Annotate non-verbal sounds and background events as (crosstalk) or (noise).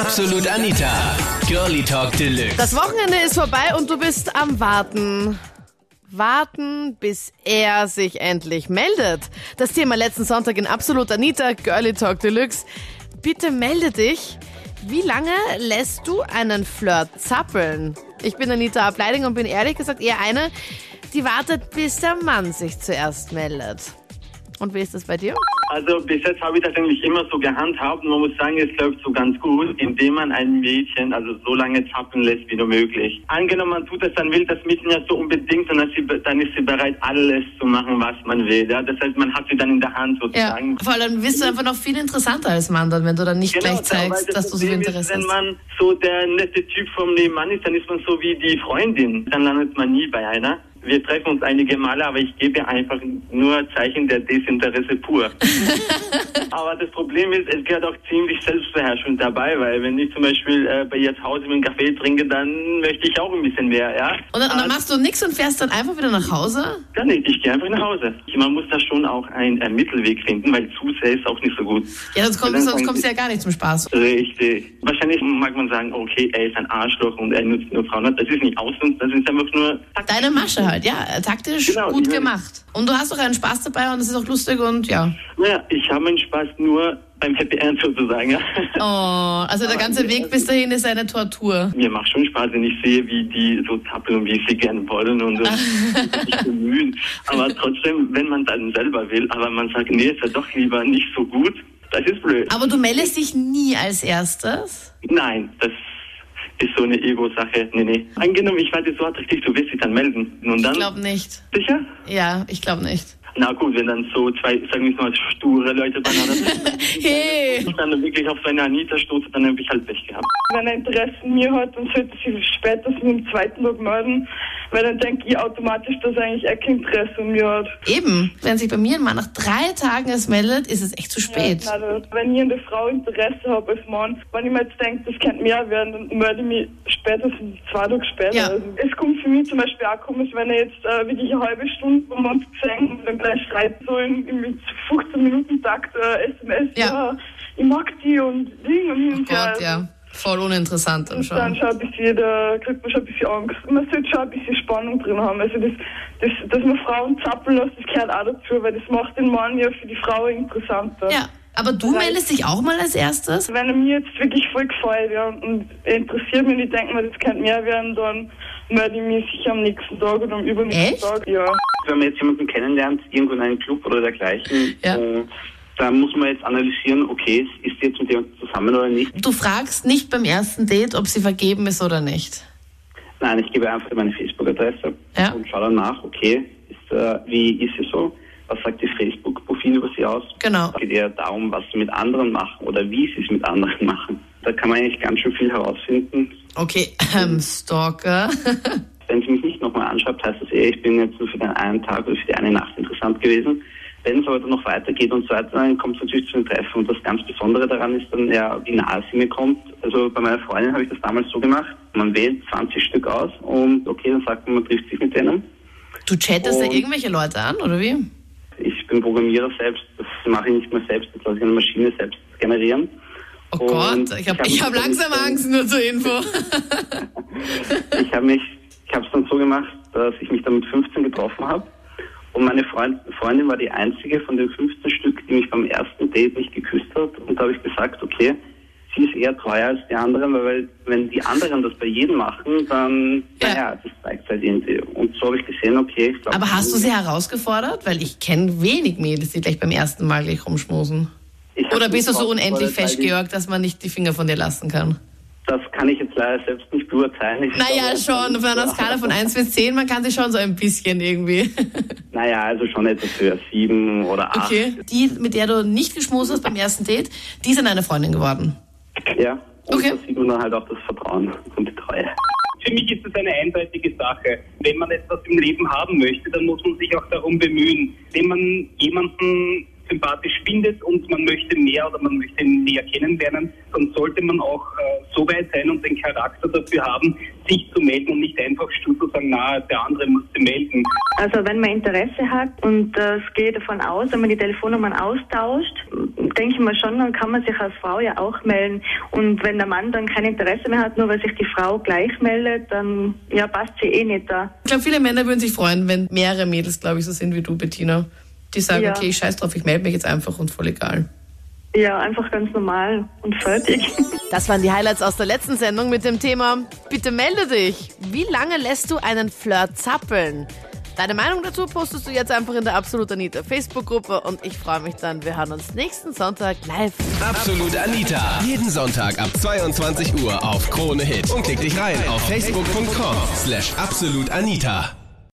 Absolut Anita. Girlie Talk Deluxe. Das Wochenende ist vorbei und du bist am Warten. Warten, bis er sich endlich meldet. Das Thema letzten Sonntag in Absolut Anita, Girlie Talk Deluxe. Bitte melde dich. Wie lange lässt du einen Flirt zappeln? Ich bin Anita Ableiding und bin ehrlich gesagt eher eine, die wartet, bis der Mann sich zuerst meldet. Und wie ist das bei dir? Also bis jetzt habe ich das eigentlich immer so gehandhabt und man muss sagen, es läuft so ganz gut, indem man ein Mädchen also so lange zappeln lässt wie nur möglich. Angenommen, man tut das, dann will das Mädchen ja so unbedingt und dann ist, sie, dann ist sie bereit, alles zu machen, was man will. Ja? Das heißt, man hat sie dann in der Hand sozusagen. Vor allem bist du einfach noch viel interessanter als Mann dann, wenn du dann nicht Genau, gleich zeigst, das dass du so Interesse ist, wenn man so der nette Typ vom Nebenmann ist, dann ist man so wie die Freundin. Dann landet man nie bei einer. Wir treffen uns einige Male, aber ich gebe einfach nur Zeichen der Desinteresse pur. (laughs) aber das Problem ist, es gehört auch ziemlich Selbstbeherrschung dabei, weil wenn ich zum Beispiel äh, bei ihr zu Hause einen Kaffee trinke, dann möchte ich auch ein bisschen mehr, ja. Und dann, und dann machst du nichts und fährst dann einfach wieder nach Hause? Gar nicht, ich gehe einfach nach Hause. Man muss da schon auch einen äh, Mittelweg finden, weil zu sehr ist auch nicht so gut. Ja, sonst kommst, Dann sonst kommst du ja gar nicht zum Spaß. Richtig. Wahrscheinlich mag man sagen, okay, er ist ein Arschloch und er nutzt nur Frauen. Das ist nicht Ausnutz, das ist einfach nur. Deine Masche halt, ja, taktisch Genau, gut gemacht. Und du hast auch einen Spaß dabei und es ist auch lustig und ja. Naja, ich habe meinen Spaß nur beim Happy End sozusagen. (laughs) Oh, also der ganze Weg bis dahin ist eine Tortur. Mir macht schon Spaß, wenn ich sehe, wie die so zappeln und wie sie gerne wollen und (laughs) sich bemühen. Aber trotzdem, wenn man dann selber will, aber man sagt, nee, ist ja doch lieber nicht so gut, das ist blöd. Aber du meldest dich nie als erstes? Nein, das ist so eine Ego-Sache. Nee, nee. Angenommen, ich es so attraktiv, du wirst dich dann melden. Und dann? Ich glaube nicht. Sicher? Ja, ich glaube nicht. Na gut, wenn dann so zwei, sagen wir mal, sture Leute beieinander (laughs) sind, Hey! und dann wirklich auf seine Anita stoße, dann habe ich halt Pech gehabt. Wenn er Interesse an mir hat, dann sollte sich spätestens am zweiten Tag melden, weil dann denke ich automatisch, dass eigentlich er kein Interesse an mir hat. Eben, wenn sich bei mir ein Mann nach drei Tagen es meldet, ist es echt zu spät. Ja, nein, wenn ich an der Frau Interesse habe als Mann, wenn ich mir jetzt denke, das könnte mehr werden, dann melde ich mich spätestens zwei Tage später. Ja. Also, es kommt für mich zum Beispiel auch komisch, wenn er jetzt äh, wirklich eine halbe Stunde um und dann gleich schreibt so in, in mit 15 Minuten Takt äh, SMS, Ja. ich mag die und Ding und hin Oh und her. Gott, ja. Voll uninteressant dann Und dann schon. schon ein bisschen, da kriegt man schon ein bisschen Angst. Man sollte schon ein bisschen Spannung drin haben. Also das, das, dass man Frauen zappeln lässt, das gehört auch dazu, weil das macht den Mann ja für die Frau interessanter. Ja, aber du meldest dich auch mal als erstes? Wenn er mir jetzt wirklich voll gefällt ja, und er interessiert mich und ich denke mir, das könnte mehr werden, dann melde ich mich sicher am nächsten Tag oder am übernächsten Echt? Tag. Ja. Wenn man jetzt jemanden kennenlernt, irgendwo in einem Club oder dergleichen, Ja. äh, da muss man jetzt analysieren, okay, ist die jetzt mit jemandem zusammen oder nicht? Du fragst nicht beim ersten Date, ob sie vergeben ist oder nicht. Nein, ich gebe einfach meine Facebook-Adresse Ja. und schaue dann nach, okay, ist, äh, wie ist sie so? Was sagt ihr Facebook-Profil über sie aus? Genau. Geht eher darum, was sie mit anderen machen oder wie sie es mit anderen (laughs) machen. Da kann man eigentlich ganz schön viel herausfinden. Okay, ähm, Stalker. (laughs) Mich nicht nochmal anschaut, heißt das eher, ich bin jetzt nur für den einen Tag oder für die eine Nacht interessant gewesen. Wenn es aber dann noch weitergeht und so weiter, dann kommt es natürlich zu einem Treffen. Und das ganz Besondere daran ist dann ja, wie nahe sie mir kommt. Also bei meiner Freundin habe ich das damals so gemacht. Man wählt 20 Stück aus und okay, dann sagt man, man trifft sich mit denen. Du chattest da Und- irgendwelche Leute an, oder wie? Ich bin Programmierer selbst, das mache ich nicht mehr selbst, das lasse ich eine Maschine selbst generieren. Oh Und Gott, ich habe hab hab langsam (laughs) Angst, nur zur Info. Ich habe mich, ich habe es dann so gemacht, dass ich mich dann mit 15 getroffen habe. Und meine Freund, Freundin war die einzige von den 15 Stück, die mich beim ersten Date nicht geküsst hat. Und da habe ich gesagt, okay, sie ist eher treuer als die anderen, weil, wenn die anderen das bei jedem machen, dann, Ja. naja, das zeigt halt irgendwie. Und so habe ich gesehen, okay, ich glaube. Aber hast du sie herausgefordert? Weil ich kenne wenig Mädels, die gleich beim ersten Mal gleich rumschmusen. Oder bist du so unendlich fest, ich- Georg, dass man nicht die Finger von dir lassen kann? Das kann ich jetzt leider selbst nicht beurteilen. Ich Naja, glaube, schon. Auf einer Skala von 1 bis 10, man kann sich schon so ein bisschen irgendwie. (laughs) Naja, also schon etwas höher, sieben oder acht. Okay. Die, mit der du nicht geschmust hast beim ersten Date, die sind deine Freundin geworden. Ja. Und Okay. da sieht man dann halt auch das Vertrauen und die Treue. Für mich ist es eine eindeutige Sache. Wenn man etwas im Leben haben möchte, dann muss man sich auch darum bemühen. Wenn man jemanden sympathisch findet und man möchte mehr oder man möchte ihn näher kennenlernen, dann sollte man auch äh, so weit sein und den Charakter dafür haben, sich zu melden und nicht einfach stur zu sagen, na, der andere muss sich melden. Also wenn man Interesse hat und äh, es geht davon aus, wenn man die Telefonnummern austauscht, denke ich mal schon, dann kann man sich als Frau ja auch melden. Und wenn der Mann dann kein Interesse mehr hat, nur weil sich die Frau gleich meldet, dann ja, passt sie eh nicht da. Ich glaube, viele Männer würden sich freuen, wenn mehrere Mädels, glaube ich, so sind wie du, Bettina. Die sagen, Ja. okay, ich scheiß drauf, ich melde mich jetzt einfach und voll egal. Ja, einfach ganz normal und fertig. (laughs) Das waren die Highlights aus der letzten Sendung mit dem Thema Bitte melde dich. Wie lange lässt du einen Flirt zappeln? Deine Meinung dazu postest du jetzt einfach in der Absolut Anita Facebook-Gruppe und ich freue mich dann. Wir hören uns nächsten Sonntag live. Absolut Anita. Jeden Sonntag ab 22 Uhr auf Krone Hit. Und klick dich rein auf facebook.com slash absolutanita.